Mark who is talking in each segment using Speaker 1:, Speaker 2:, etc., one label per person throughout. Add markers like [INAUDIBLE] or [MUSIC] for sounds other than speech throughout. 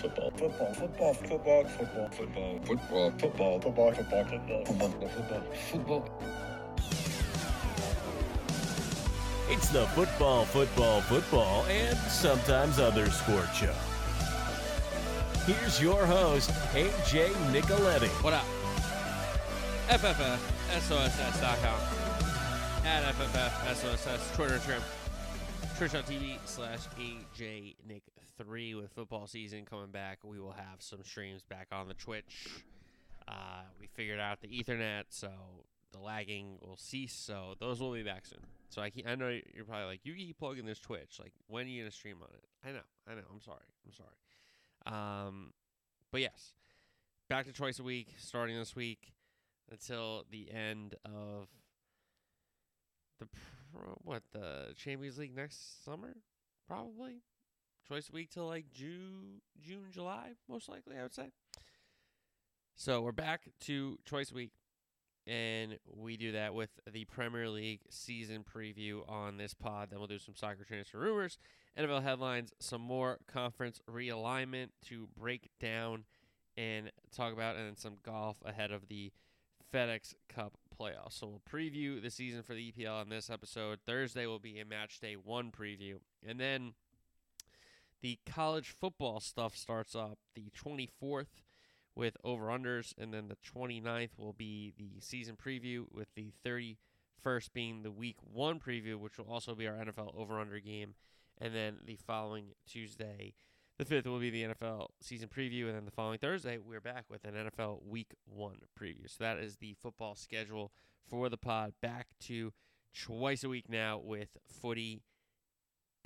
Speaker 1: Football. Football. Football. Football. Football. Football. Football. Football. Football. Football. Football. Football. Football. Football.
Speaker 2: It's the football, football, football, and sometimes other sport show. Here's your host, AJ Nicoletti.
Speaker 3: What up? FFFSOSS.com. At FFFSOSS, Twitter, Trim. Twitch.tv slash AJ Nick 3 with football season coming back. We will have some streams back on the Twitch. Uh, we figured out the Ethernet, so the lagging will cease. So those will be back soon. So I, I know you're probably like, you keep plugging this Twitch. Like, when are you to stream on it? I know. I know. I'm sorry. I'm sorry. Um, but yes, back to twice a week starting this week until the end of the pro, what the Champions League next summer, probably a week till like June, June, July, most likely I would say. So we're back to a week, and we do that with the Premier League season preview on this pod. Then we'll do some soccer transfer rumors, NFL headlines, some more conference realignment to break down and talk about, and then some golf ahead of the FedEx Cup playoffs. So we'll preview the season for the EPL on this episode. Thursday will be a match day one preview. And then the college football stuff starts up the 24th with over unders. And then the 29th will be the season preview, with the 31st being the week one preview, which will also be our NFL over under game. And then the following Tuesday, the fifth will be the NFL season preview, and then the following Thursday we're back with an NFL Week One preview. So that is the football schedule for the pod. Back to twice a week now with footy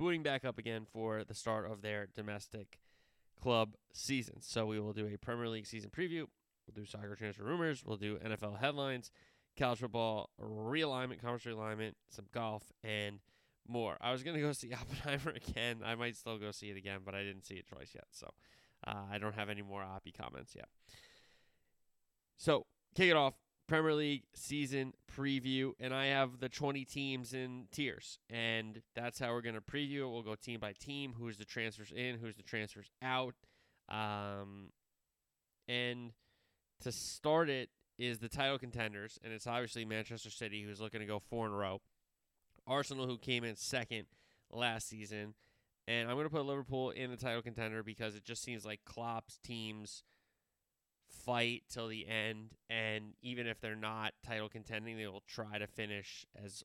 Speaker 3: booting back up again for the start of their domestic club season. So we will do a Premier League season preview. We'll do soccer transfer rumors. We'll do NFL headlines, college football realignment, conference realignment, some golf, and more. I was gonna go see [LAUGHS] Oppenheimer again. I might still go see it again, but I didn't see it twice yet, so uh, I don't have any more Oppie comments yet. So kick it off. Premier League season preview, and I have the 20 teams in tiers, and that's how we're going to preview it. We'll go team by team, who's the transfers in, who's the transfers out, um, and to start it is the title contenders, and it's obviously Manchester City, who's looking to go four in a row. Arsenal, who came in second last season. And I'm going to put Liverpool in the title contender because it just seems like Klopp's teams fight till the end. And even if they're not title contending, they will try to finish as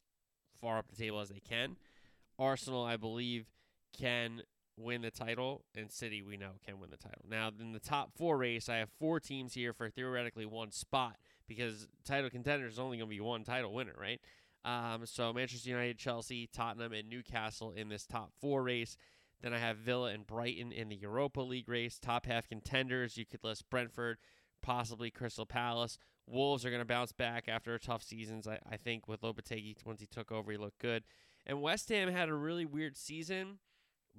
Speaker 3: far up the table as they can. Arsenal, I believe, can win the title, and City, we know, can win the title. Now, in the top four race, I have four teams here for theoretically one spot because title contender is only going to be one title winner, right? Um, so Manchester United, Chelsea, Tottenham, and Newcastle in this top four race. Then I have Villa and Brighton in the Europa League race. Top half contenders, you could list Brentford, possibly Crystal Palace. Wolves are going to bounce back after a tough seasons. I, I think with Lopetegui, once he took over, he looked good. And West Ham had a really weird season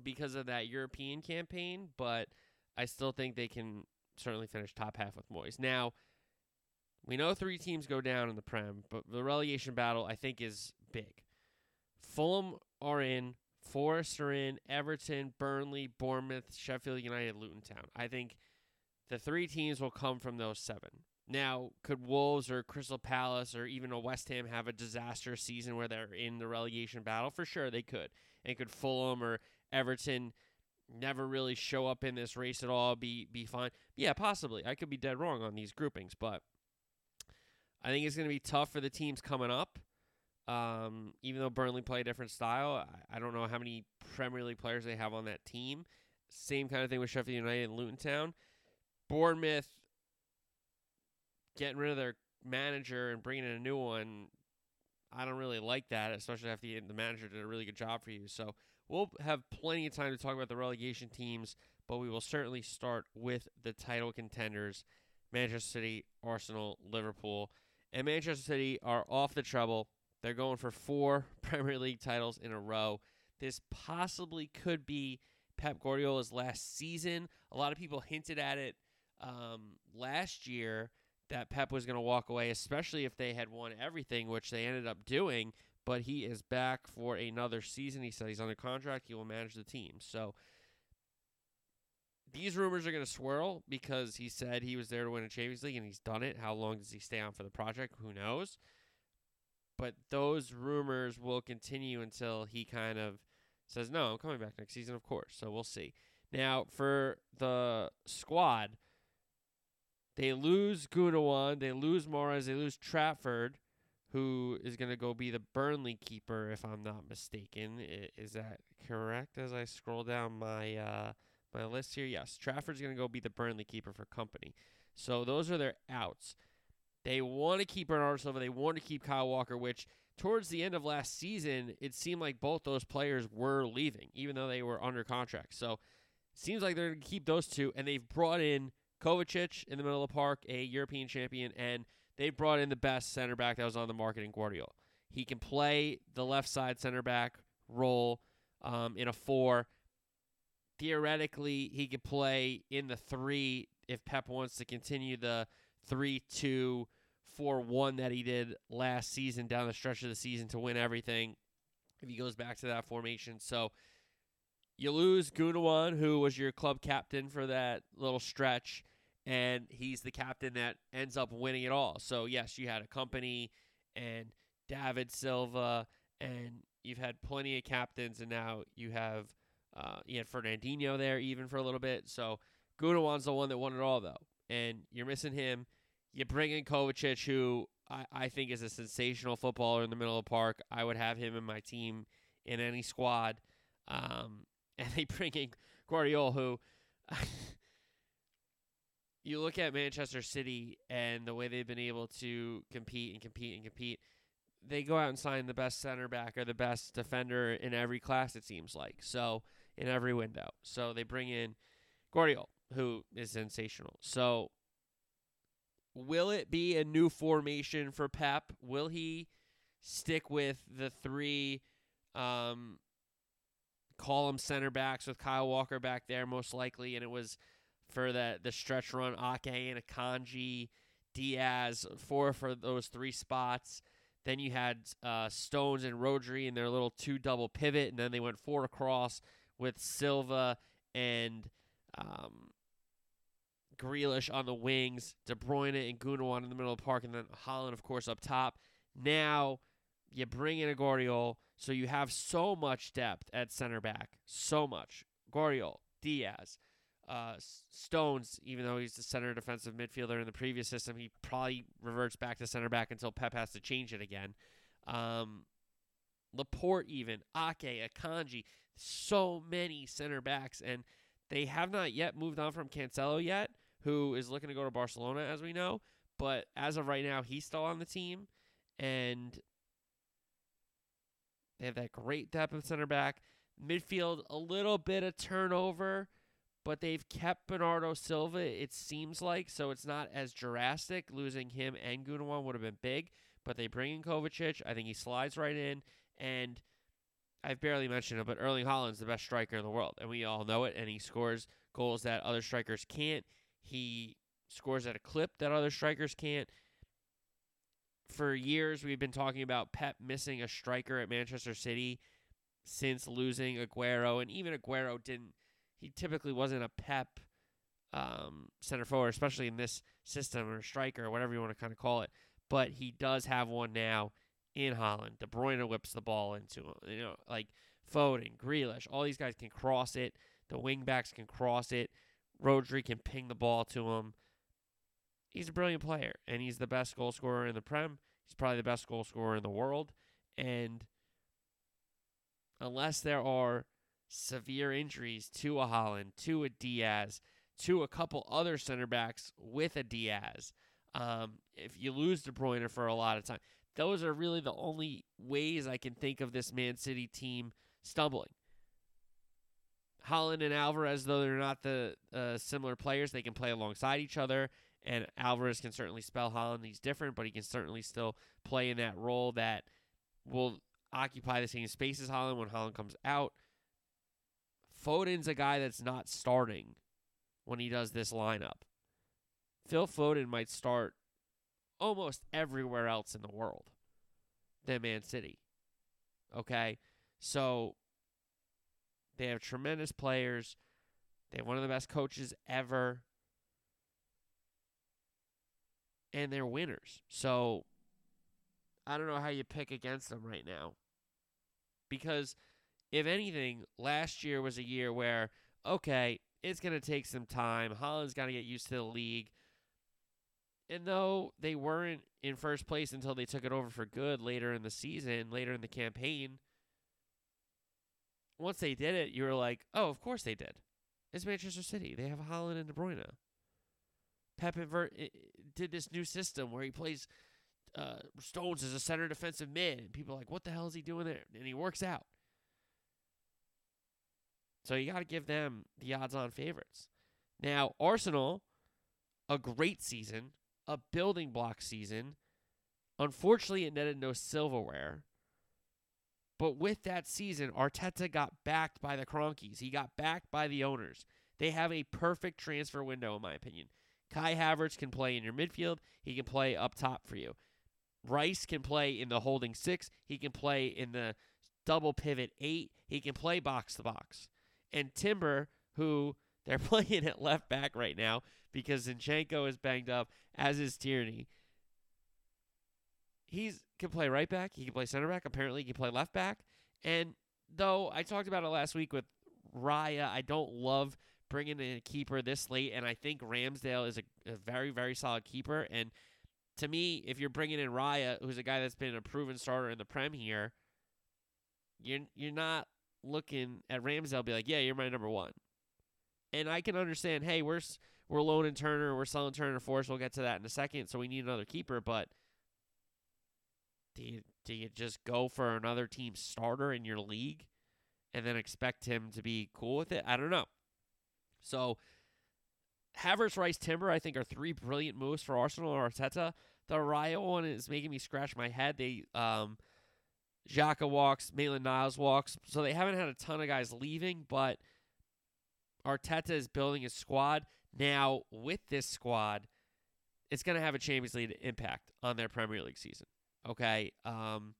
Speaker 3: because of that European campaign, but I still think they can certainly finish top half with Moyes. Now, we know three teams go down in the Prem, but the relegation battle I think is big. Fulham are in, Forest are in, Everton, Burnley, Bournemouth, Sheffield United, Luton Town. I think the three teams will come from those seven. Now, could Wolves or Crystal Palace or even a West Ham have a disastrous season where they're in the relegation battle? For sure, they could. And could Fulham or Everton never really show up in this race at all, be be fine? Yeah, possibly. I could be dead wrong on these groupings, but I think it's going to be tough for the teams coming up. Um, even though Burnley play a different style, I, I, don't know how many Premier League players they have on that team. Same kind of thing with Sheffield United and Luton Town. Bournemouth getting rid of their manager and bringing in a new one. I don't really like that, especially after the, manager did a really good job for you. So we'll have plenty of time to talk about the relegation teams, but we will certainly start with the title contenders Manchester City, Arsenal, Liverpool and Manchester City are off the trouble. They're going for four [LAUGHS] Premier League titles in a row. This possibly could be Pep Guardiola's last season. A lot of people hinted at it um, last year that Pep was going to walk away, especially if they had won everything, which they ended up doing. But he is back for another season. He said he's under contract. He will manage the team. So these rumors are going to swirl because he said he was there to win a Champions League and he's done it. How long does he stay on for the project? Who knows? But those rumors will continue until he kind of says, no, I'm coming back next season, of course. So we'll see. Now, for the squad, they lose Gundogan, they lose Mahrez, they lose Trafford, who is going to go be the Burnley keeper, if I'm not mistaken. Is that correct? As I scroll down my uh, my list here, yes, Trafford's going to go be the Burnley keeper for Kompany. So those are their outs. They want to keep Bernardo Silva. They want to keep Kyle Walker, which towards the end of last season, it seemed like both those players were leaving, even though they were under contract. So seems like they're going to keep those two, and they've brought in Kovacic in the middle of the park, a European champion, and they brought in the best center back that was on the market in Gvardiol. He can play the left side center back role um, in a four. Theoretically, he could play in the three if Pep wants to continue the three two four one that he did last season down the stretch of the season to win everything. If he goes back to that formation, so you lose Gundogan, who was your club captain for that little stretch, and he's the captain that ends up winning it all. So yes, you had a Kompany and David Silva, and you've had plenty of captains, and now you have uh, you had Fernandinho there even for a little bit. So Gundogan's the one that won it all though, and you're missing him. You bring in Kovacic, who I, I think is a sensational footballer in the middle of the park. I would have him in my team in any squad. Um, [LAUGHS] and they bring in Gvardiol, who [LAUGHS] you look at Manchester City and the way they've been able to compete and compete and compete. They go out and sign the best center back or the best defender in every class, it seems like. So, in every window. So, they bring in Gvardiol, who is sensational. So, will it be a new formation for Pep? Will he stick with the three um, them center backs with Kyle Walker back there most likely, and it was for the the stretch run Ake and Akanji, Dias, four for those three spots. Then you had uh, Stones and Rodri in their little two double pivot, and then they went four across with Silva and um, Grealish on the wings, De Bruyne and Gundogan in the middle of the park, and then Haaland, of course, up top. Now you bring in a Gvardiol so you have so much depth at center back, so much. Gvardiol, Dias, uh, Stones, even though he's the center defensive midfielder in the previous system, he probably reverts back to center back until Pep has to change it again. Um, Laporte, even Ake, Akanji, so many center backs, and they have not yet moved on from Cancelo yet, who is looking to go to Barcelona, as we know. But as of right now, he's still on the team, and they have that great depth of center back. Midfield, a little bit of turnover, but they've kept Bernardo Silva, it seems like, so it's not as drastic. Losing him and Gundogan would have been big, but they bring in Kovacic. I think he slides right in, and I've barely mentioned it, but Erling Haaland's the best striker in the world, and we all know it, and he scores goals that other strikers can't. He scores at a clip that other strikers can't for years we've been talking about Pep missing a striker at Manchester City since losing Aguero, and even Aguero didn't. He typically wasn't a Pep um, center forward, especially in this system or striker or whatever you want to kind of call it. But he does have one now in Haaland. De Bruyne whips the ball into him. You know, like Foden, Grealish, all these guys can cross it. The wingbacks can cross it. Rodri can ping the ball to him he's a brilliant player, and he's the best goal scorer in the Prem. He's probably the best goal scorer in the world. And unless there are severe injuries to a Haaland, to a Dias, to a couple other center backs with a Dias, um, if you lose De Bruyne for a lot of time, those are really the only ways I can think of this Man City team stumbling. Haaland and Alvarez, though they're not the uh, similar players, they can play alongside each other. And Alvarez can certainly spell Haaland. He's different, but he can certainly still play in that role that will occupy the same space as Haaland when Haaland comes out. Foden's a guy that's not starting when he does this lineup. Phil Foden might start almost everywhere else in the world than Man City. Okay? So they have tremendous players. They have one of the best coaches ever. And they're winners. So I don't know how you pick against them right now. Because if anything, last year was a year where, okay, it's going to take some time. Haaland's got to get used to the league. And though they weren't in first place until they took it over for good later in the season, later in the campaign, once they did it, you were like, oh, of course they did. It's Manchester City. They have Holland and De Bruyne. Pep invert, did this new system where he plays uh, Stones as a center defensive mid, and people are like, what the hell is he doing there? And he works out. So you got to give them the odds on favorites. Now, Arsenal, a great season, a building block season. Unfortunately, it netted no silverware. But with that season, Arteta got backed by the Kroenkes. He got backed by the owners. They have a perfect transfer window, in my opinion. Kai Havertz can play in your midfield. He can play up top for you. Rice can play in the holding six. He can play in the double pivot eight. He can play box to box. And Timber, who they're [LAUGHS] playing at left back right now because Zinchenko is banged up, as is Tierney. He's can play right back. He can play center back. Apparently, he can play left back. And though I talked about it last week with Raya, I don't love bringing in a keeper this late. And I think Ramsdale is a, a very, very solid keeper. And to me, if you're bringing in Raya, who's a guy that's been a proven starter in the Prem here, you're you're not looking at Ramsdale be like, yeah, you're my number one. And I can understand, hey, we're we're loaning Turner, we're selling Turner Force. We'll get to that in a second. So we need another keeper, but do you do you just go for another team starter in your league and then expect him to be cool with it? I don't know. So Havertz, Rice, Timber, I think are three brilliant moves for Arsenal or Arteta. The Raya one is making me scratch my head. They um Xhaka walks, Maitland Niles walks, so they haven't had a ton of guys leaving, but Arteta is building his squad. Now, with this squad, it's going to have a Champions League impact on their Premier League season. Okay. Um,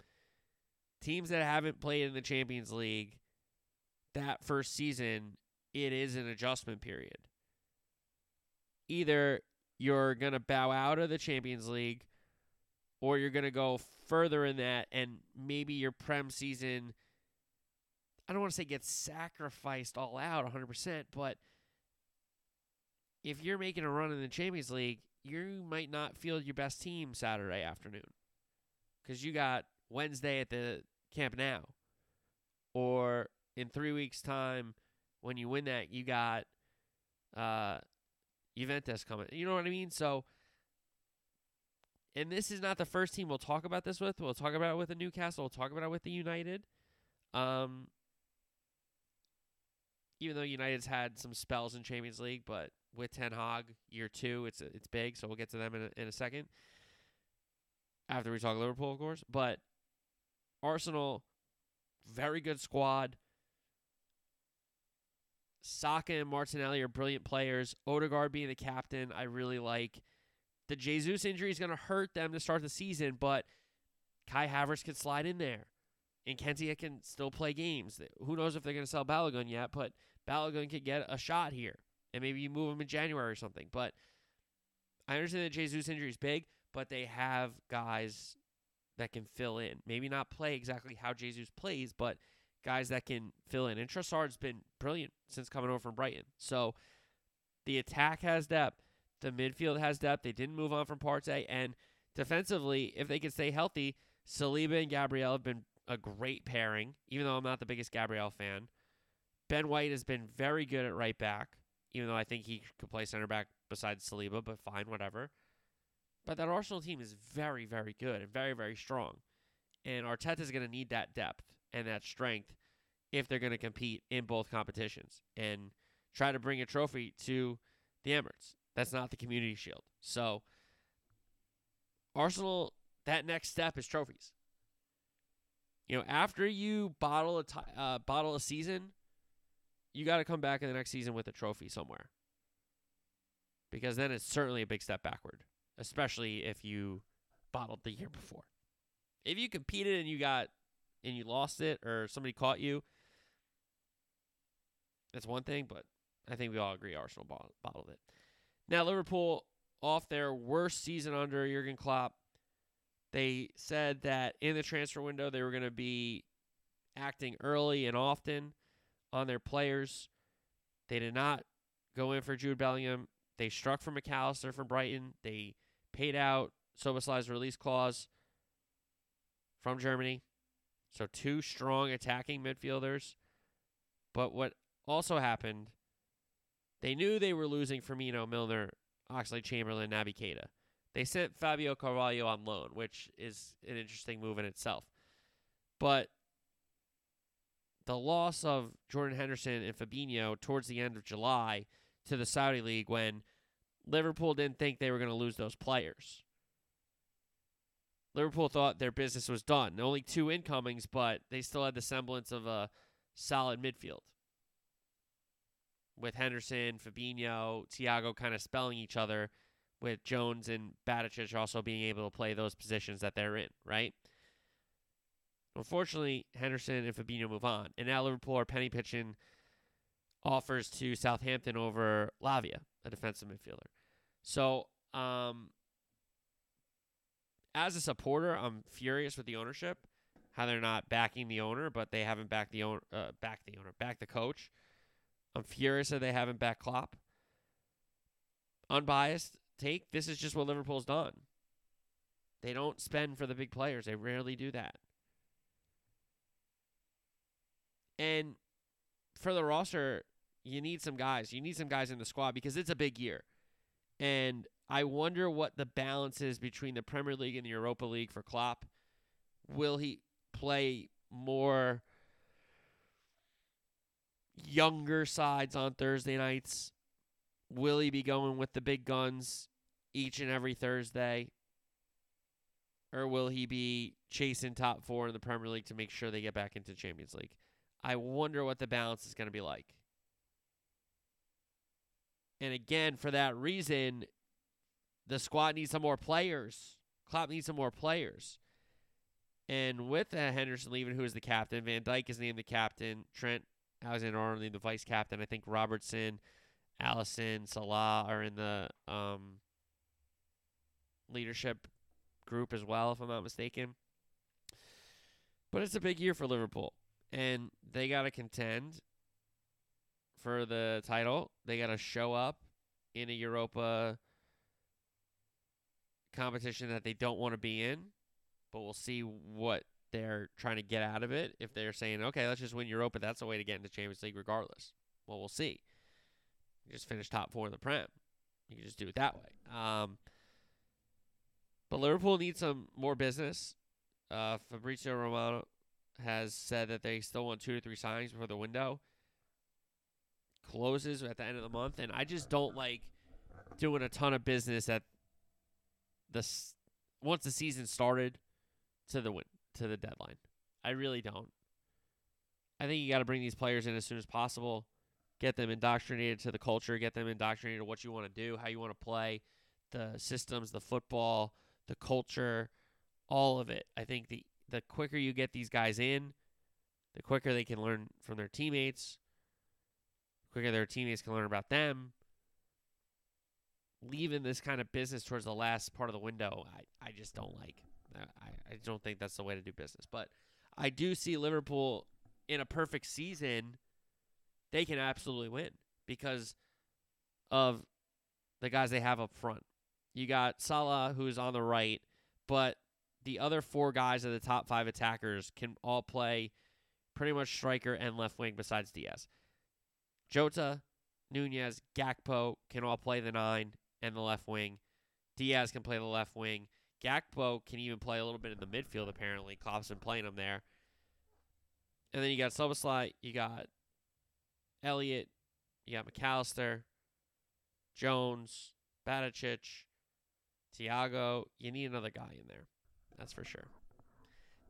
Speaker 3: teams that haven't played in the Champions League that first season, it is an adjustment period. Either you're going to bow out of the Champions League or you're going to go further in that and maybe your Prem season, I don't want to say gets sacrificed all out 100%, but if you're making a run in the Champions League, you might not field your best team Saturday afternoon because you got Wednesday at the Camp Nou or in three weeks' time when you win that, you got uh, Juventus coming. You know what I mean? So, and this is not the first team we'll talk about this with. We'll talk about it with the Newcastle. We'll talk about it with the United. Um, even though United's had some spells in Champions League, but with Ten Hag year two, it's it's big. So we'll get to them in a, in a second. After we talk Liverpool, of course, but Arsenal, very good squad. Saka and Martinelli are brilliant players. Odegaard being the captain, I really like. The Jesus injury is going to hurt them to start the season, but Kai Havertz can slide in there. And Nketiah can still play games. Who knows if they're going to sell Balogun yet, but Balogun could get a shot here and maybe you move him in January or something. But I understand that Jesus injury is big, but they have guys that can fill in. Maybe not play exactly how Jesus plays, but guys that can fill in. And Trossard's been brilliant since coming over from Brighton. So the attack has depth. The midfield has depth. They didn't move on from Partey. And defensively, if they can stay healthy, Saliba and Gabriel have been a great pairing, even though I'm not the biggest Gabriel fan. Ben White has been very good at right back even though I think he could play center back besides Saliba, but fine, whatever. But that Arsenal team is very, very good and very, very strong. And Arteta is going to need that depth and that strength if they're going to compete in both competitions and try to bring a trophy to the Emirates. That's not the Community Shield. So, Arsenal, that next step is trophies. You know, after you bottle a t- uh, bottle a season, you got to come back in the next season with a trophy somewhere. Because then it's certainly a big step backward, especially if you bottled the year before. If you competed and you got and you lost it or somebody caught you, that's one thing, but I think we all agree Arsenal bottled, bottled it. Now Liverpool off their worst season under Jurgen Klopp. They said that in the transfer window they were going to be acting early and often on their players. They did not go in for Jude Bellingham. They struck for Mac Allister from Brighton. They paid out Szoboszlai's release clause from Germany. So two strong attacking midfielders. But what also happened, they knew they were losing Firmino, Milner, Oxlade-Chamberlain, Naby Keita. They sent Fabio Carvalho on loan, which is an interesting move in itself. But the loss of Jordan Henderson and Fabinho towards the end of July to the Saudi League when Liverpool didn't think they were going to lose those players. Liverpool thought their business was done. Only two incomings, but they still had the semblance of a solid midfield. With Henderson, Fabinho, Thiago kind of spelling each other, with Jones and Bajcetic also being able to play those positions that they're in, right? Unfortunately, Henderson and Fabinho move on. And now Liverpool are penny pitching offers to Southampton over Lavia, a defensive midfielder. So, um, as a supporter, I'm furious with the ownership, how they're not backing the owner, but they haven't backed the owner, uh, back the owner, back the coach. I'm furious that they haven't backed Klopp. Unbiased take. This is just what Liverpool's done. They don't spend for the big players. They rarely do that. And for the roster, you need some guys. You need some guys in the squad because it's a big year. And I wonder what the balance is between the Premier League and the Europa League for Klopp. Will he play more younger sides on Thursday nights? Will he be going with the big guns each and every Thursday? Or will he be chasing top four in the Premier League to make sure they get back into Champions League? I wonder what the balance is going to be like. And again, for that reason, the squad needs some more players. Klopp needs some more players. And with uh, Henderson leaving, who is the captain, Van Dijk is named the captain, Trent Alexander Arnold the vice captain. I think Robertson, Alisson, Salah are in the um, leadership group as well, if I'm not mistaken. But it's a big year for Liverpool, and they got to contend for the title. They got to show up in a Europa competition that they don't want to be in, but we'll see what they're trying to get out of it. If they're saying, okay, let's just win Europa, that's the way to get into Champions League regardless. Well, we'll see. You just finish top four in the Prem. You can just do it that way. Um, but Liverpool needs some more business. Uh, Fabrizio Romano has said that they still want two to three signings before the window closes at the end of the month, and I just don't like doing a ton of business at the once the season started to the win to the deadline. I really don't. I think you got to bring these players in as soon as possible, get them indoctrinated to the culture, get them indoctrinated to what you want to do, how you want to play, the systems, the football, the culture, all of it. I think the the quicker you get these guys in, the quicker they can learn from their teammates, the quicker their teammates can learn about them. Leaving this kind of business towards the last part of the window, I, I just don't like. I, I don't think that's the way to do business. But I do see Liverpool in a perfect season, they can absolutely win because of the guys they have up front. You got Salah, who's on the right, but the other four guys of the top five attackers can all play pretty much striker and left wing besides Diaz. Jota, Nunez, Gakpo can all play the nine and the left wing. Diaz can play the left wing. Gakpo can even play a little bit in the midfield, apparently. Klopp's been playing him there. And then you got Szoboszlai, you got Elliott, you got Mac Allister, Jones, Bajcetic, Thiago. You need another guy in there. That's for sure.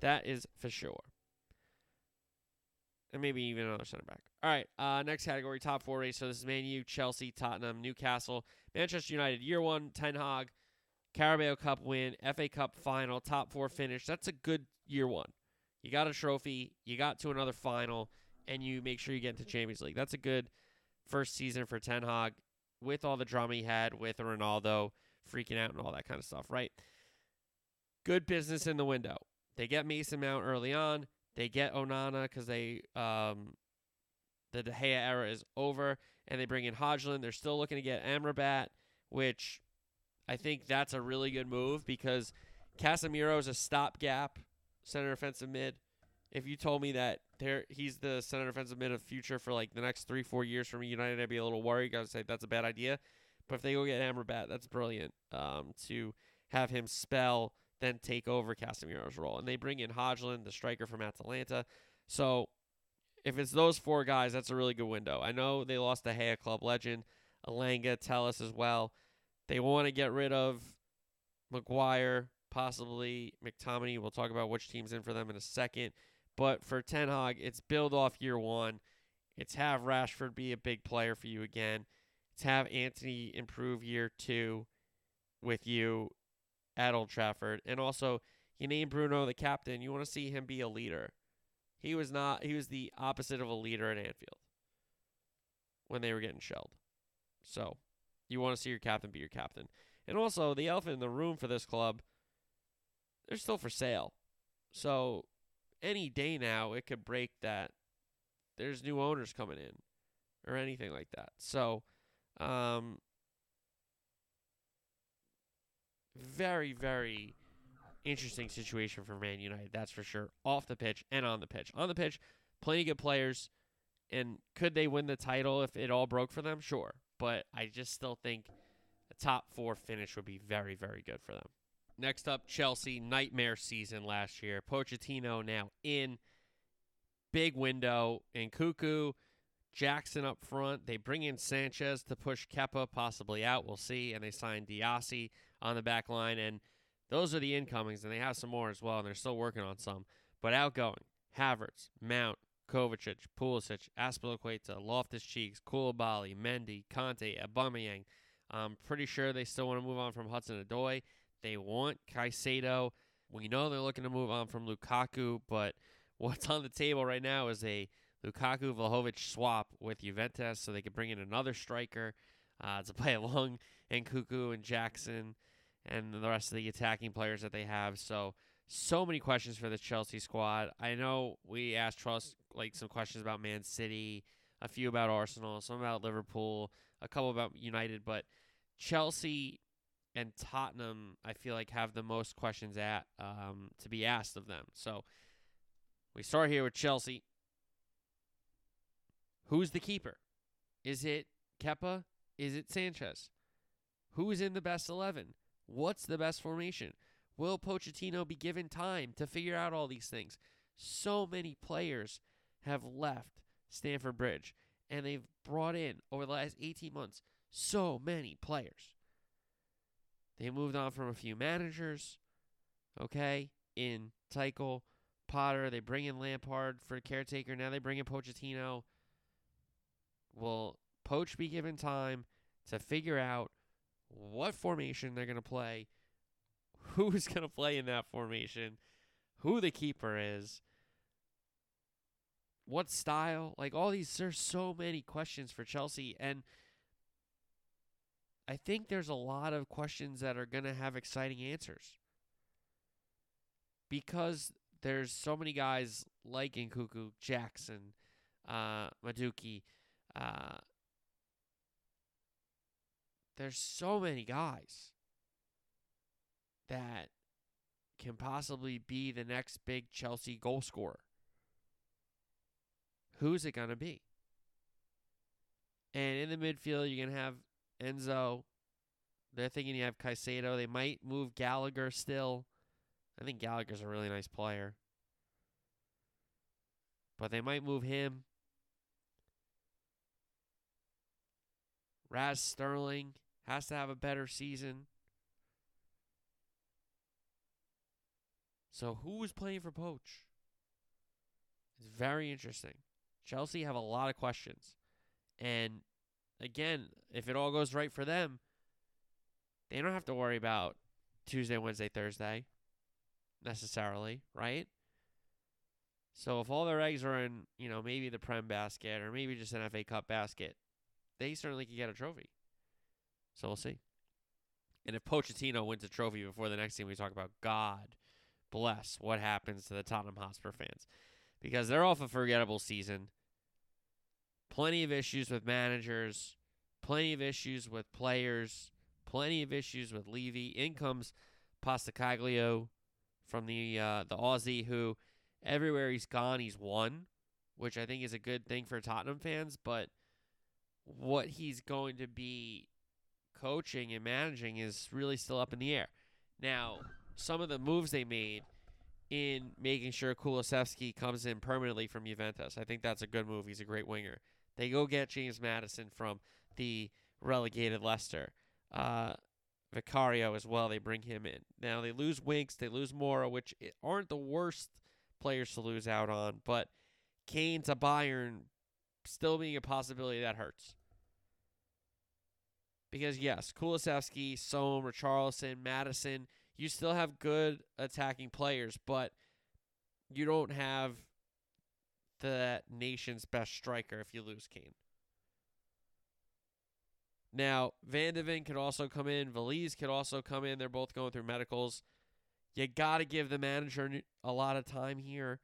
Speaker 3: That is for sure. And maybe even another center back. All right, uh, next category, top four race. So this is Man U, Chelsea, Tottenham, Newcastle, Manchester United. Year one, Ten Hag, Carabao Cup win, FA Cup final, top four finish. That's a good year one. You got a trophy, you got to another final, and you make sure you get into Champions League. That's a good first season for Ten Hag with all the drama he had with Ronaldo freaking out and all that kind of stuff, right? Good business in the window. They get Mason Mount early on. They get Onana because they um, the De Gea era is over, and they bring in Hojlund. They're still looking to get Amrabat, which I think that's a really good move because Casemiro is a stopgap center offensive mid. If you told me that there he's the center offensive mid of future for like the next three four years from United, I'd be a little worried. I'd say that's a bad idea. But if they go get Amrabat, that's brilliant. Um, to have him spell then take over Casemiro's role, and they bring in Hojlund, the striker from Atalanta. So if it's those four guys, that's a really good window. I know they lost the Haya Club legend, Elanga, Telles as well. They want to get rid of Maguire, possibly McTominay. We'll talk about which team's in for them in a second. But for Ten Hag, it's build off year one. It's have Rashford be a big player for you again. It's have Antony improve year two with you at Old Trafford. And also, you name Bruno the captain. You want to see him be a leader. He was not. He was the opposite of a leader at Anfield when they were getting shelled. So, you want to see your captain be your captain. And also, the elephant in the room for this club, they're still for sale. So, any day now, it could break that there's new owners coming in or anything like that. So, um, very, very interesting situation for Man United, that's for sure. Off the pitch and on the pitch. On the pitch, plenty of good players. And could they win the title if it all broke for them? Sure. But I just still think a top four finish would be very, very good for them. Next up, Chelsea, nightmare season last year. Pochettino now in. Big window. And Nkunku, Jackson up front. They bring in Sanchez to push Kepa possibly out. We'll see. And they sign Disasi on the back line. And those are the incomings, and they have some more as well, and they're still working on some. But outgoing, Havertz, Mount, Kovacic, Pulisic, Azpilicueta, Loftus-Cheeks, Koulibaly, Mendy, Kanté, Aubameyang. I'm pretty sure they still want to move on from Hudson-Odoi. They want Caicedo. We know they're looking to move on from Lukaku, but [LAUGHS] what's on the table right now is a Lukaku Vlahovic swap with Juventus, so they could bring in another striker uh, to [LAUGHS] play along Nkunku and Jackson and the rest of the attacking players that they have. So so many questions for the Chelsea squad. I know we asked Trust like some questions about Man City, a few about Arsenal, some about Liverpool, a couple about United, but Chelsea and Tottenham, I feel like have the most questions at um, to be asked of them. So we start here with Chelsea. Who's the keeper? Is it Kepa? Is it Sanchez? Who is in the best eleven? What's the best formation? Will Pochettino be given time to figure out all these things? So many players have left Stamford Bridge, and they've brought in over the last 18 months so many players. They moved on from a few managers, okay, in Tuchel, Potter. They bring in Lampard for caretaker. Now they bring in Pochettino. Will Poch be given time to figure out what formation they're going to play, [LAUGHS] who's going to play in that formation, who the keeper is, what style. Like all these, there's so many questions for Chelsea. And I think there's a lot of questions that are going to have exciting answers because there's so many guys like Nkunku, Jackson, uh, Madueke, uh, there's so many guys that can possibly be the next big Chelsea goal scorer. Who's it going to be? And in the midfield, you're going to have Enzo. They're thinking you have Caicedo. They might move Gallagher still. I think Gallagher's a really nice player. But they might move him. Raz Sterling has to have a better season. So who is playing for Poch? It's very interesting. Chelsea have a lot of questions. And again, if it all goes right for them, they don't have to worry about Tuesday, Wednesday, Thursday necessarily, right? So if all their eggs are in, you know, maybe the Prem basket or maybe just an FA Cup basket, they certainly could get a trophy. So we'll see. And if Pochettino wins a trophy before the next team we talk about, God bless what happens to the Tottenham Hotspur fans. Because they're off a forgettable season. Plenty of issues with managers, plenty of issues with players, plenty of issues with Levy. In comes Postecoglou from the uh, the Aussie who everywhere he's gone he's won, which I think is a good thing for Tottenham fans, but what he's going to be coaching and managing is really still up in the air. Now, some of the moves they made in making sure Kulusevski comes in permanently from Juventus, I think that's a good move. He's a great winger. They go get James Maddison from the relegated Leicester. Uh, Vicario as well. They bring him in. Now they lose Winks, they lose Moura, which aren't the worst players to lose out on, but Kane to Bayern still being a possibility that hurts. Because yes, Kulusevski, Son, Richarlison, Madison, you still have good attacking players, but you don't have the nation's best striker if you lose Kane. Now, Van de Ven could also come in. Veliz could also come in. They're both going through medicals. You got to give the manager a lot of time here.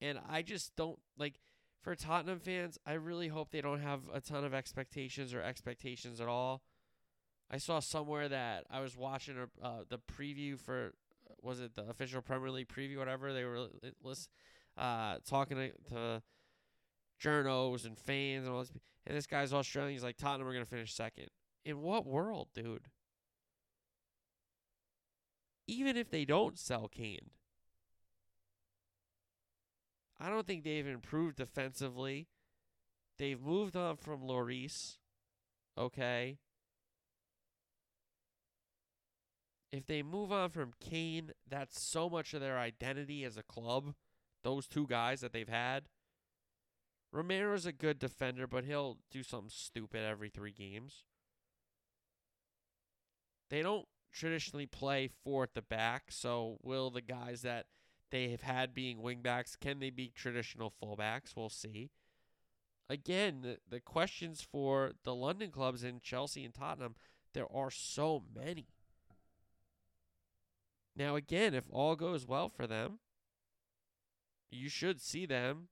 Speaker 3: And I just don't like for Tottenham fans, I really hope they don't have a ton of expectations or expectations at all. I saw somewhere that I was watching uh, the preview for was it the official Premier League preview, whatever they were list, uh, talking to, to journos and fans and all this. And this guy's Australian. He's like, Tottenham are going to finish second. In what world, dude? Even if they don't sell Kane, I don't think they've improved defensively. They've moved on from Lloris. Okay. If they move on from Kane, that's so much of their identity as a club. Those two guys that they've had. Romero's a good defender, but he'll do something stupid every three games. They don't traditionally play four at the back, so will the guys that they have had being wingbacks, can they be traditional fullbacks? We'll see. Again, the, the questions for the London clubs in Chelsea and Tottenham, there are so many. Now, again, if all goes well for them, you should see them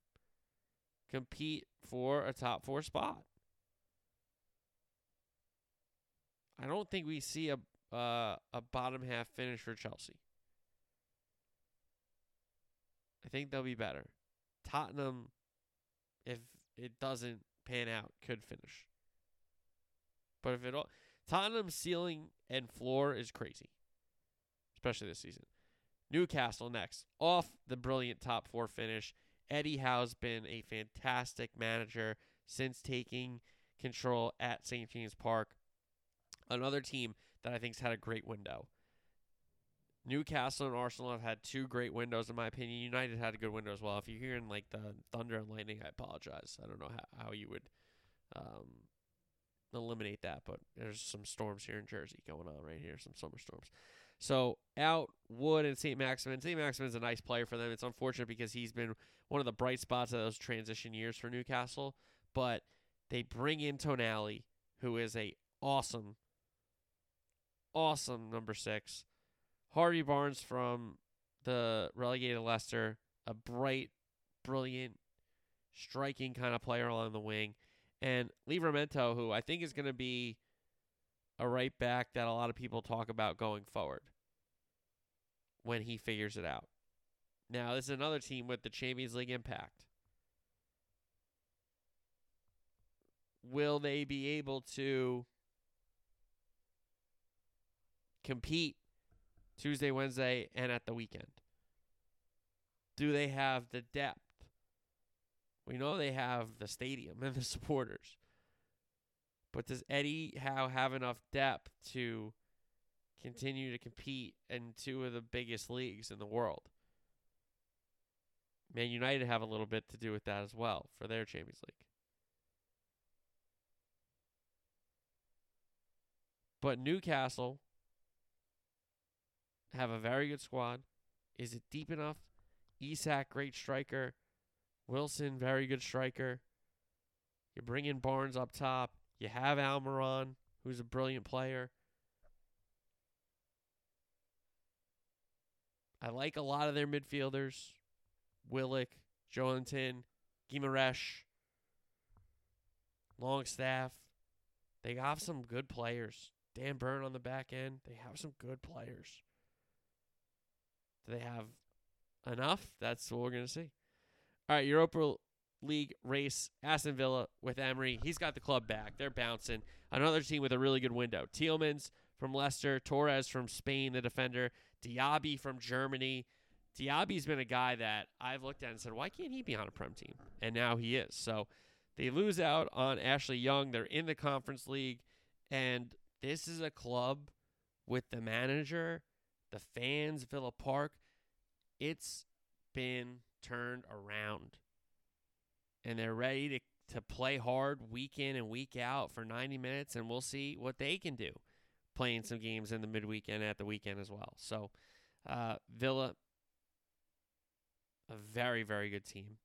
Speaker 3: compete for a top four spot. I don't think we see a uh, a bottom half finish for Chelsea. I think they'll be better. Tottenham, if it doesn't pan out, could finish. But if it all, Tottenham's ceiling and floor is crazy, especially this season. Newcastle next, off the brilliant top four finish. Eddie Howe's been a fantastic manager since taking control at St. James Park. Another team that I think's had a great window. Newcastle and Arsenal have had two great windows, in my opinion. United had a good window as well. If you're hearing like the thunder and lightning, I apologize. I don't know how, how you would um, eliminate that, but there's some storms here in Jersey going on right here, some summer storms. So out Wood and St. Maximin. St. Maximin's a nice player for them. It's unfortunate because he's been one of the bright spots of those transition years for Newcastle. But they bring in Tonali, who is a awesome, awesome number six. Harvey Barnes from the relegated Leicester, a bright, brilliant, striking kind of player along the wing. And Livramento, who I think is going to be a right back that a lot of people talk about going forward when he figures it out. Now, this is another team with the Champions League impact. Will they be able to compete Tuesday, Wednesday, and at the weekend? Do they have the depth? We know they have the stadium [LAUGHS] and the supporters. But does Eddie Howe have enough depth to continue to compete in two of the biggest leagues in the world? Man United have a little bit to do with that as well for their Champions League. But Newcastle have a very good squad. Is it deep enough? Isak, great striker. Wilson, very good striker. You bring in Barnes up top. You have Almiron, who's a brilliant player. I like a lot of their midfielders. Willock, Joelinton, Guimaraes, Longstaff. They have some good players. Dan Burn on the back end. They have some good players. Do they have enough? That's what we're going to see. All right, Europa League race. Aston Villa with Emery. He's got the club back. They're bouncing. Another team with a really good window. Tielemans from Leicester. Torres from Spain, the defender. Diaby from Germany. Diaby's been a guy that I've looked at and said, why can't he be on a Prem team? And now he is. So they lose out on Ashley Young. They're in the Conference League. And this is a club with the manager, the fans, Villa Park. It's been turned around. And they're ready to, to play hard week in and week out for 90 minutes. And we'll see what they can do playing some games in the midweek and at the weekend as well. So, uh, Villa, a very, very good team.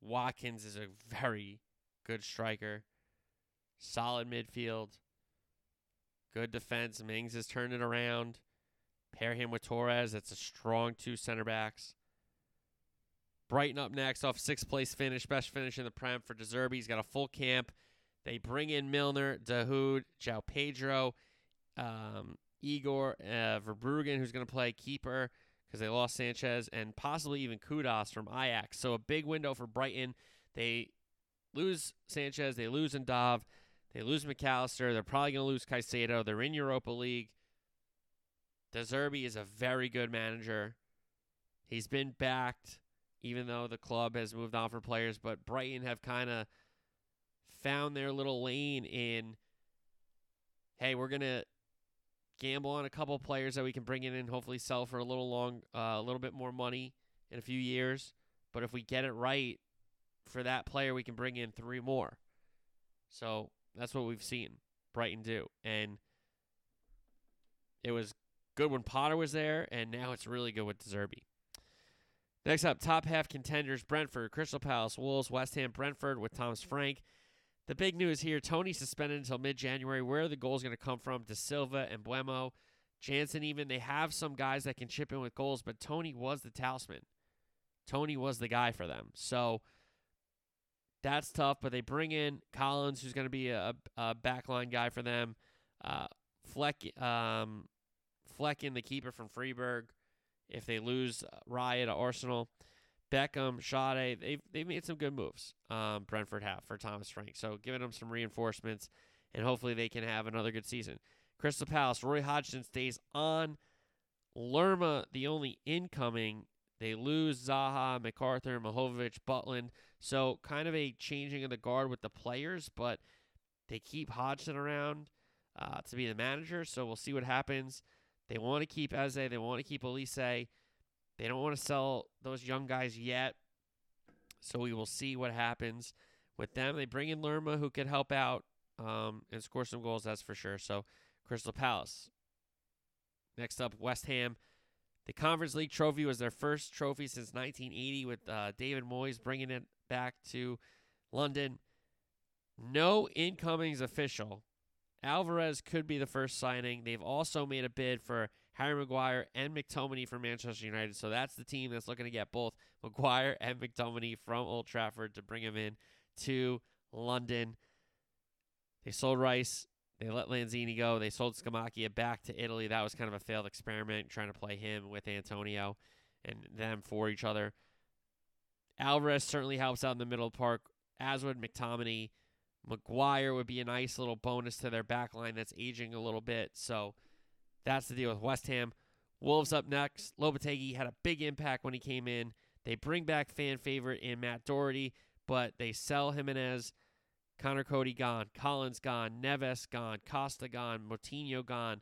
Speaker 3: Watkins is a very good striker. Solid midfield. Good defense. Mings has turned it around. Pair him with Torres. That's a strong two center backs. Brighton up next off sixth place finish. Best finish in the Prem for De Zerbi. He's got a full camp. They bring in Milner, Dahoud, João Pedro, um, Igor uh, Verbruggen, who's going to play keeper because they lost Sanchez, and possibly even Kudus from Ajax. So a big window for Brighton. They lose Sanchez, they lose Ndombele, they lose Mac Allister. They're probably going to lose Caicedo. They're in Europa League. De Zerbi is a very good manager. He's been backed, even though the club has moved on for players. But Brighton have kind of found their little lane in. Hey, we're gonna gamble on a couple players that we can bring in and hopefully sell for a little long, uh, a little bit more money in a few years. But if we get it right for that player, we can bring in three more. So that's what we've seen Brighton do, and it was good when Potter was there, and now it's really good with De Zerbi. Next up, top half contenders: Brentford, Crystal Palace, Wolves, West Ham, Brentford with Thomas Frank. The big news here: Toney suspended until mid-January. Where are the goals going to come from? De Silva and Mbeumo, Jensen. Even they have some guys that can chip in with goals, but Toney was the talisman. Toney was the guy for them. So that's tough. But they bring in Collins, who's going to be a, a backline guy for them. Uh, Fleck, um, Flecken, the keeper from Freiburg. If they lose Raya to Arsenal, Beckham, Schade, they've they've made some good moves. Um, Brentford have for Thomas Frank, so giving them some reinforcements, and hopefully they can have another good season. Crystal Palace, Roy Hodgson stays on. Lerma, the only incoming. They lose Zaha, McArthur, Mahovic, Butland. So kind of a changing of the guard with the players, but they keep Hodgson around uh, to be the manager. So we'll see what happens. They want to keep Eze. They want to keep Olise. They don't want to sell those young guys yet. So we will see what happens with them. They bring in Lerma, who could help out um, and score some goals, that's for sure. So Crystal Palace. Next up, West Ham. The Conference League trophy was their first trophy since 1980 with uh, David Moyes bringing it back to London. No incomings official. Alvarez could be the first signing. They've also made a bid for Harry Maguire and McTominay from Manchester United. So that's the team that's looking to get both Maguire and McTominay from Old Trafford to bring him in to London. They sold Rice. They let Lanzini go. They sold Scamacca back to Italy. That was kind of a failed experiment, trying to play him with Antonio and them for each other. Alvarez certainly helps out in the middle of the park, as would McTominay. Maguire would be a nice little bonus to their back line that's aging a little bit. So that's the deal with West Ham. Wolves up next. Lopetegui had a big impact when he came in. They bring back fan favorite in Matt Doherty, but they sell Jimenez. Conor Coady gone. Collins gone. Neves gone. Costa gone. Moutinho gone.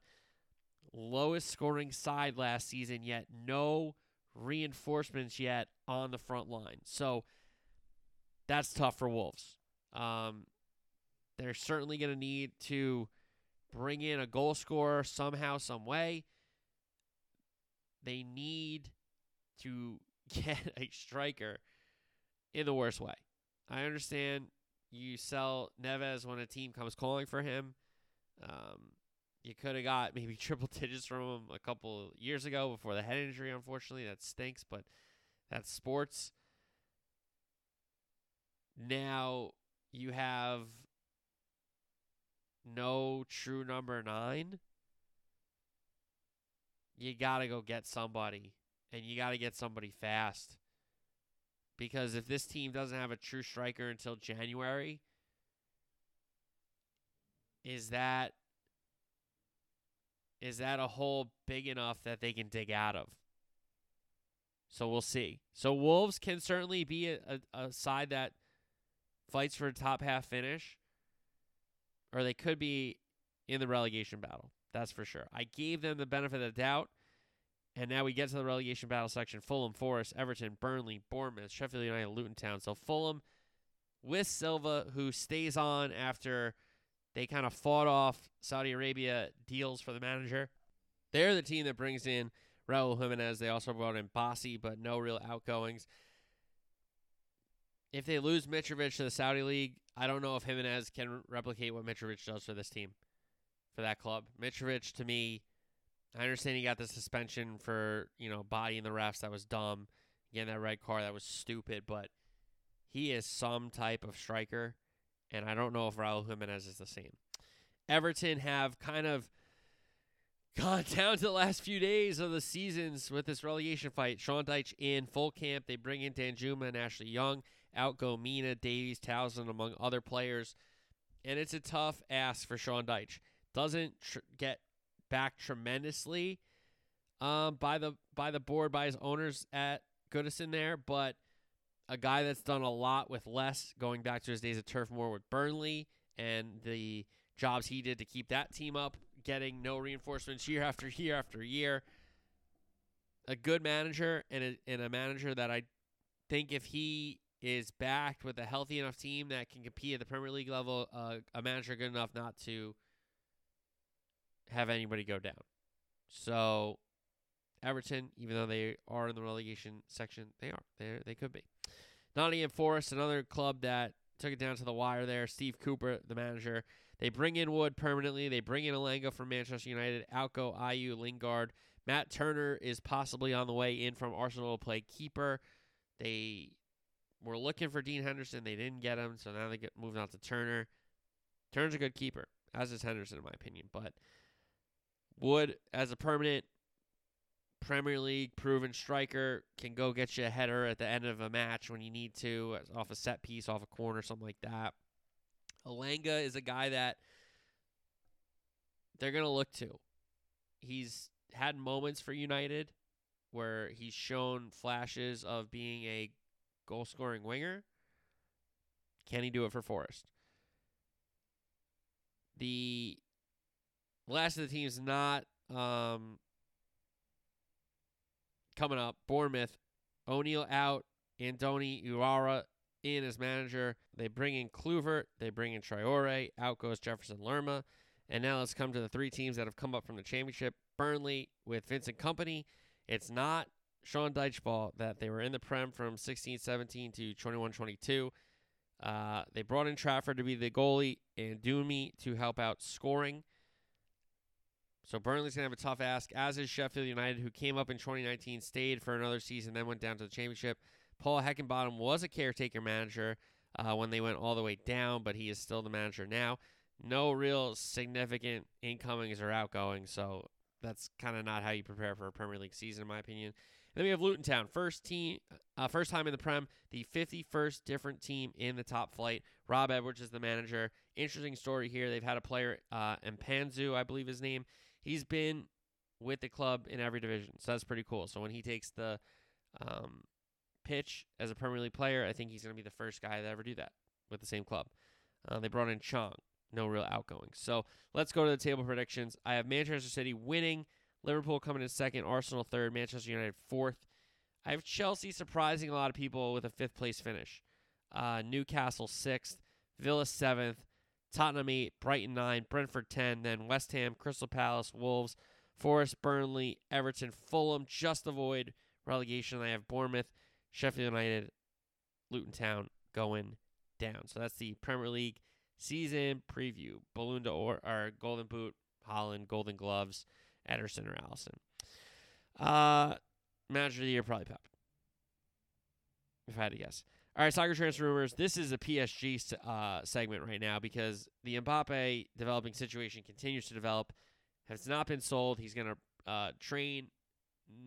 Speaker 3: Lowest scoring side last season, yet no reinforcements yet on the front line. So that's tough for Wolves. Um, they're certainly going to need to bring in a goal scorer somehow, some way. They need to [LAUGHS] get a striker in the worst way. I understand you sell Neves when a team comes calling for him. Um, you could have got [LAUGHS] maybe triple digits from him a couple years ago before the head injury. Unfortunately, that stinks, but that's sports. Now you have no true number nine. You got to go get somebody, and you got to get somebody fast. Because if this team doesn't have a true striker until January, is that is that a hole big enough that they can dig out of? So we'll see. So Wolves can certainly be a, a, a side that fights for a top half finish, or they could be in the relegation battle. That's for sure. I gave them the benefit of the doubt. And now we get to the relegation battle section Fulham, Forest, Everton, Burnley, Bournemouth, Sheffield United, Luton Town. So Fulham with Silva, who stays on after they kind of fought off Saudi Arabia deals for the manager. They're the team that brings in Raul Jimenez. They also brought in Bassey, but no real outgoings. If they lose Mitrovic to the Saudi League, I don't know if Jimenez can replicate what Mitrovic does for this team, for that club. Mitrovic, to me, I understand he got the suspension for, you know, bodying the refs. That was dumb. Getting that red card, that was stupid. But he is some type of striker and I don't know if Raul Jimenez is the same. Everton have kind of [LAUGHS] gone down to the last few days of the seasons with this relegation fight. Sean Dyche in full camp. They bring in Danjuma and Ashley Young. Out go Mina, Davies, Townsend, among other players. And it's a tough ask for Sean Dyche. Doesn't tr- get back tremendously um, by the by the board by his owners at Goodison there, but a guy that's done a lot with less, going back to his days at Turf Moor with Burnley and the jobs he did to keep that team up, getting no reinforcements year [LAUGHS] after year after year. A good manager and a, and a manager that I think if he is backed with a healthy enough team that can compete at the Premier League level, uh, a manager good enough not to have anybody go down. So Everton, even though they are in the relegation section, they are. They they could be. Nottingham Forest, another club that took it down to the wire there. Steve Cooper, the manager. They bring in Wood permanently. They bring in Elanga from Manchester United. Outgo, Ayew, Lingard. Matt Turner is possibly on the way in from Arsenal to play keeper. They were looking for Dean Henderson. They didn't get him, so now they get moved on to Turner. Turner's a good keeper, as is Henderson, in my opinion. But Wood, as a permanent Premier League proven striker can go get you a header at the end of a match when you need to, off a set piece, off a corner, something like that. Elanga is a guy that they're going to look to. He's had moments for United where he's shown flashes of being a goal scoring winger. Can he do it for Forest? The last of the teams not um, coming up. Bournemouth, O'Neill out, Andoni Iraola in as manager. They bring in Kluivert, they bring in Traore, out goes Jefferson Lerma. And now let's come to the three teams that have come up from the championship. Burnley with Vincent Kompany. It's not Sean Dyche ball that they were in the Prem from 16-17 to 21-22. Uh, they brought in Trafford to be the goalie and Dumi to help out scoring. So Burnley's going to have a tough ask, as is Sheffield United, who came up in 2019, stayed for another season, then went down to the championship. Paul Heckingbottom was a caretaker manager uh, when they went all the way down, but he is still the manager now. No real significant incomings or outgoings, so that's kind of not how you prepare for a Premier League season, in my opinion. Then we have Luton Town, first team, uh, first time in the Prem, the 51st different team in the top flight. Rob Edwards is the manager. Interesting story here. They've had a player, uh, Mpanzu, I believe his name he's been with the club in every division, so that's pretty cool. So when he takes the um, pitch as a Premier League player, I think he's going to be the first guy to ever do that with the same club. Uh, they brought in Chong, no real outgoing. So let's go to the table predictions. I have Manchester City winning, Liverpool coming in second, Arsenal third, Manchester United fourth. I have Chelsea surprising a lot of people with a fifth place finish. Uh, Newcastle sixth, Villa seventh, Tottenham 8, Brighton 9, Brentford 10, then West Ham, Crystal Palace, Wolves, Forest, Burnley, Everton, Fulham, just avoid relegation. I have Bournemouth, Sheffield United, Luton Town going down. So that's the Premier League season preview. Ballon d'Or or Golden Boot, Haaland, Golden Gloves, Ederson or Alisson. Uh, manager of the year probably Pep. If I had to guess. All right, soccer transfer rumors. This is a PSG uh, segment right now because the Mbappe developing situation continues to develop. Has not been sold. He's going to uh, train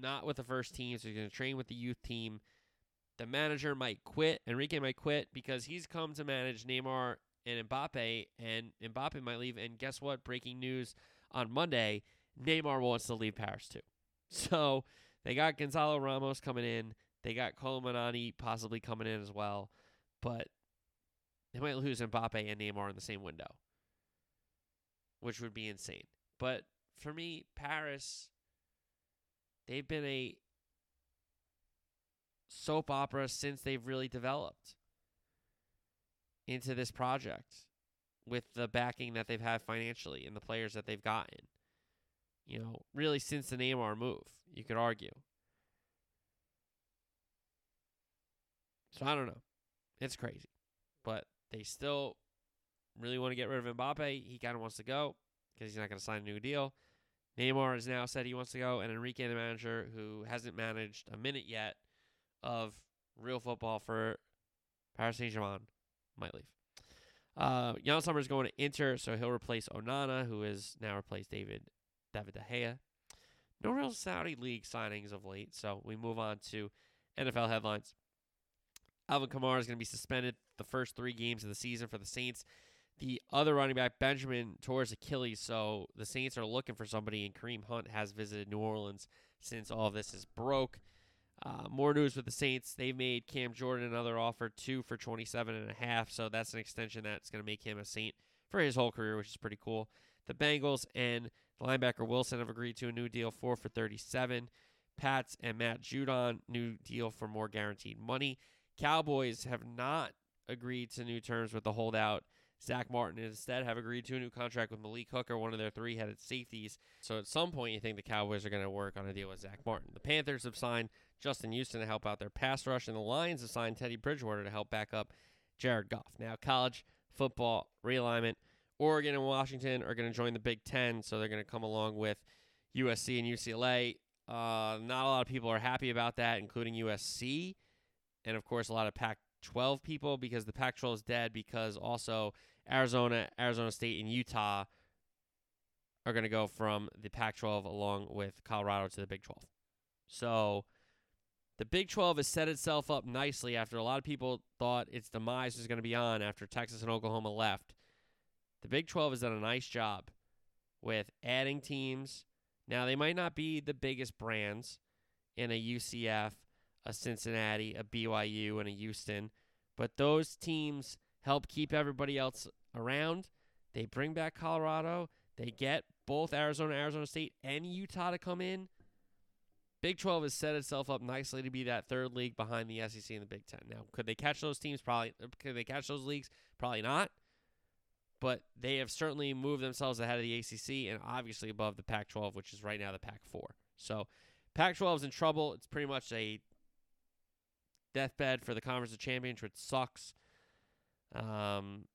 Speaker 3: not with the first team, so he's going to train with the youth team. The manager might quit. Enrique might quit because he's come to manage Neymar and Mbappe, and Mbappe might leave. And guess what? Breaking news on Monday: Neymar wants to leave Paris too. [LAUGHS] So they got Gonzalo Ramos coming in. They got Kolo Muani possibly coming in as well, but they might lose Mbappe and Neymar in the same window, which would be insane. But for me, Paris, they've been a soap opera since they've really developed into this project with the backing that they've had financially and the players that they've gotten. You know, really since the Neymar move, you could argue. So I don't know. It's crazy. But they still really want to get rid of Mbappe. He kind of wants to go because he's not going to sign a new deal. Neymar has now said he wants to go, and Enrique, the manager, who hasn't managed a minute yet of real football for Paris Saint Germain, might leave. Uh, Yann Sommer is going to Inter, so he'll replace Onana, who has now replaced David David De Gea. No real Saudi League signings of late, so we move on to NFL headlines. Alvin Kamara is going to be suspended the first three games of the season for the Saints. The other running back, Benjamin, tore his Achilles, so the Saints are looking for somebody, and Kareem Hunt has visited New Orleans since all this is broke. Uh, more news with the Saints. They made Cam Jordan another offer, two for twenty-seven and a half. So that's an extension that's going to make him a Saint for his whole career, which is pretty cool. The Bengals and the linebacker Wilson have agreed to a new deal, four for 37. Pats and Matt Judon, new deal for more guaranteed money. Cowboys have not agreed to new terms with the holdout Zack Martin instead have agreed to a new contract with Malik Hooker, one of their three headed safeties. So at some point, you think the Cowboys are going to work on a deal with Zack Martin. The Panthers have signed Justin Houston to help out their pass rush, and the Lions have signed Teddy Bridgewater to help back up Jared Goff. Now, college football realignment. Oregon and Washington are going to join the Big Ten, so they're going to come along with USC and UCLA. Uh, not a lot of people are happy about that, including USC, and of course, a lot of Pac 12 people because the Pac 12 is dead because also Arizona, Arizona State, and Utah are going to go from the Pac 12 along with Colorado to the Big 12. So the Big 12 has set itself up nicely after a lot of people thought its demise was going to be on after Texas and Oklahoma left. The Big 12 has done a nice job with adding teams. Now, they might not be the biggest brands in a UCF, a Cincinnati, a BYU, and a Houston, but those teams help keep everybody else around. They bring back Colorado. They get both Arizona, Arizona State, and Utah to come in. Big 12 has set itself up nicely to be that third league behind the SEC and the Big 10. Now, could they catch those teams? Probably. Could they catch those leagues? Probably not. But they have certainly moved themselves ahead of the ACC and obviously above the Pac 12, which is right now the Pac 4. So, Pac 12 is in trouble. It's pretty much a deathbed for the Conference of Champions, which sucks. Um,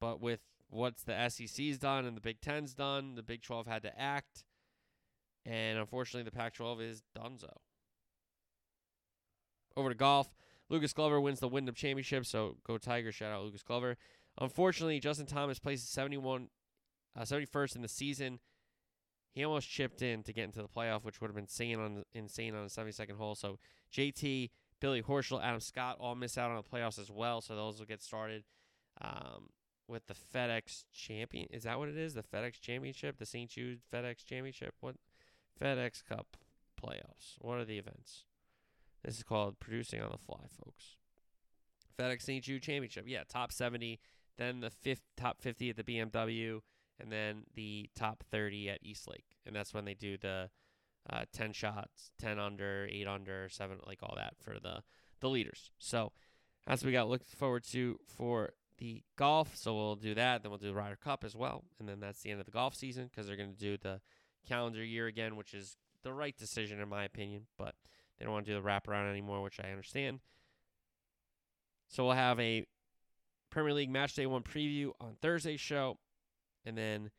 Speaker 3: but with what's the SEC's done and the Big Ten's done, the Big 12 had to act. And unfortunately, the Pac 12 is donezo. Over to golf. Lucas Glover wins the Wyndham Championship, so go Tigers. Shout out Lucas Glover. Unfortunately, Justin Thomas places 71, uh, 71st in the season. He almost chipped in to get into the playoff, which would have been insane on insane on the 72nd hole. So JT, Billy Horschel, Adam Scott all miss out on the playoffs as well. So those will get started um, with the FedEx Champion. Is that what it is? The FedEx Championship, the St. Jude FedEx Championship. What FedEx Cup playoffs? What are the events? This is called producing on the fly, folks. FedEx St. Jude Championship. Yeah, top 70, then the fifth top 50 at the BMW, and then the top 30 at Eastlake. And that's when they do the uh, 10 shots, 10 under, 8 under, 7, like all that for the, the leaders. So that's what we got look forward to for the golf. So we'll do that. Then we'll do the Ryder Cup as well. And then that's the end of the golf season because they're going to do the calendar year again, which is the right decision in my opinion. But they don't want to do the wraparound anymore, which I understand. So we'll have a Premier League Match Day 1 preview on Thursday's show. And then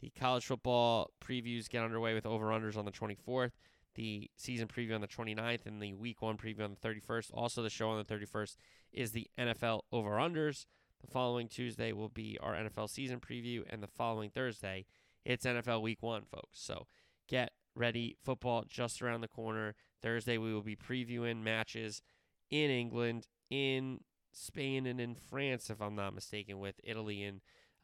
Speaker 3: the college football previews get underway with over unders on the 24th, the season preview on the 29th, and the week one preview on the 31st. Also, the show on the 31st is the NFL over unders. The following Tuesday will be our NFL season preview, and the following Thursday, it's NFL week one, folks. So get ready. Football just around the corner. Thursday, we will be previewing matches in England, in Spain, and in France, if I'm not mistaken, with Italy and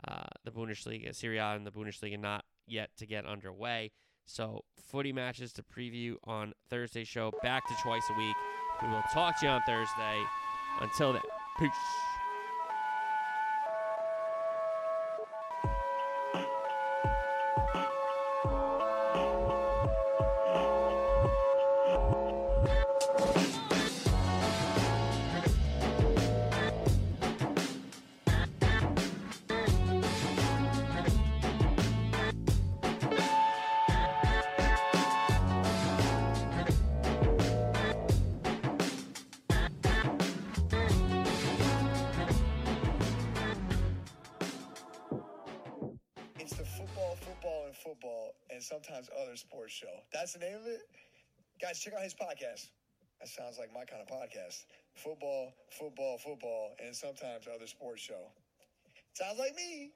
Speaker 3: uh, the Bundesliga, Serie A, and the Bundesliga not yet to get underway. So, footy matches to preview on Thursday show. Back to twice a week. We will talk to you on Thursday. Until then, peace.
Speaker 4: Guys, check out his podcast. That sounds like my kind of podcast. Football, football, football, and sometimes other sports show. Sounds like me.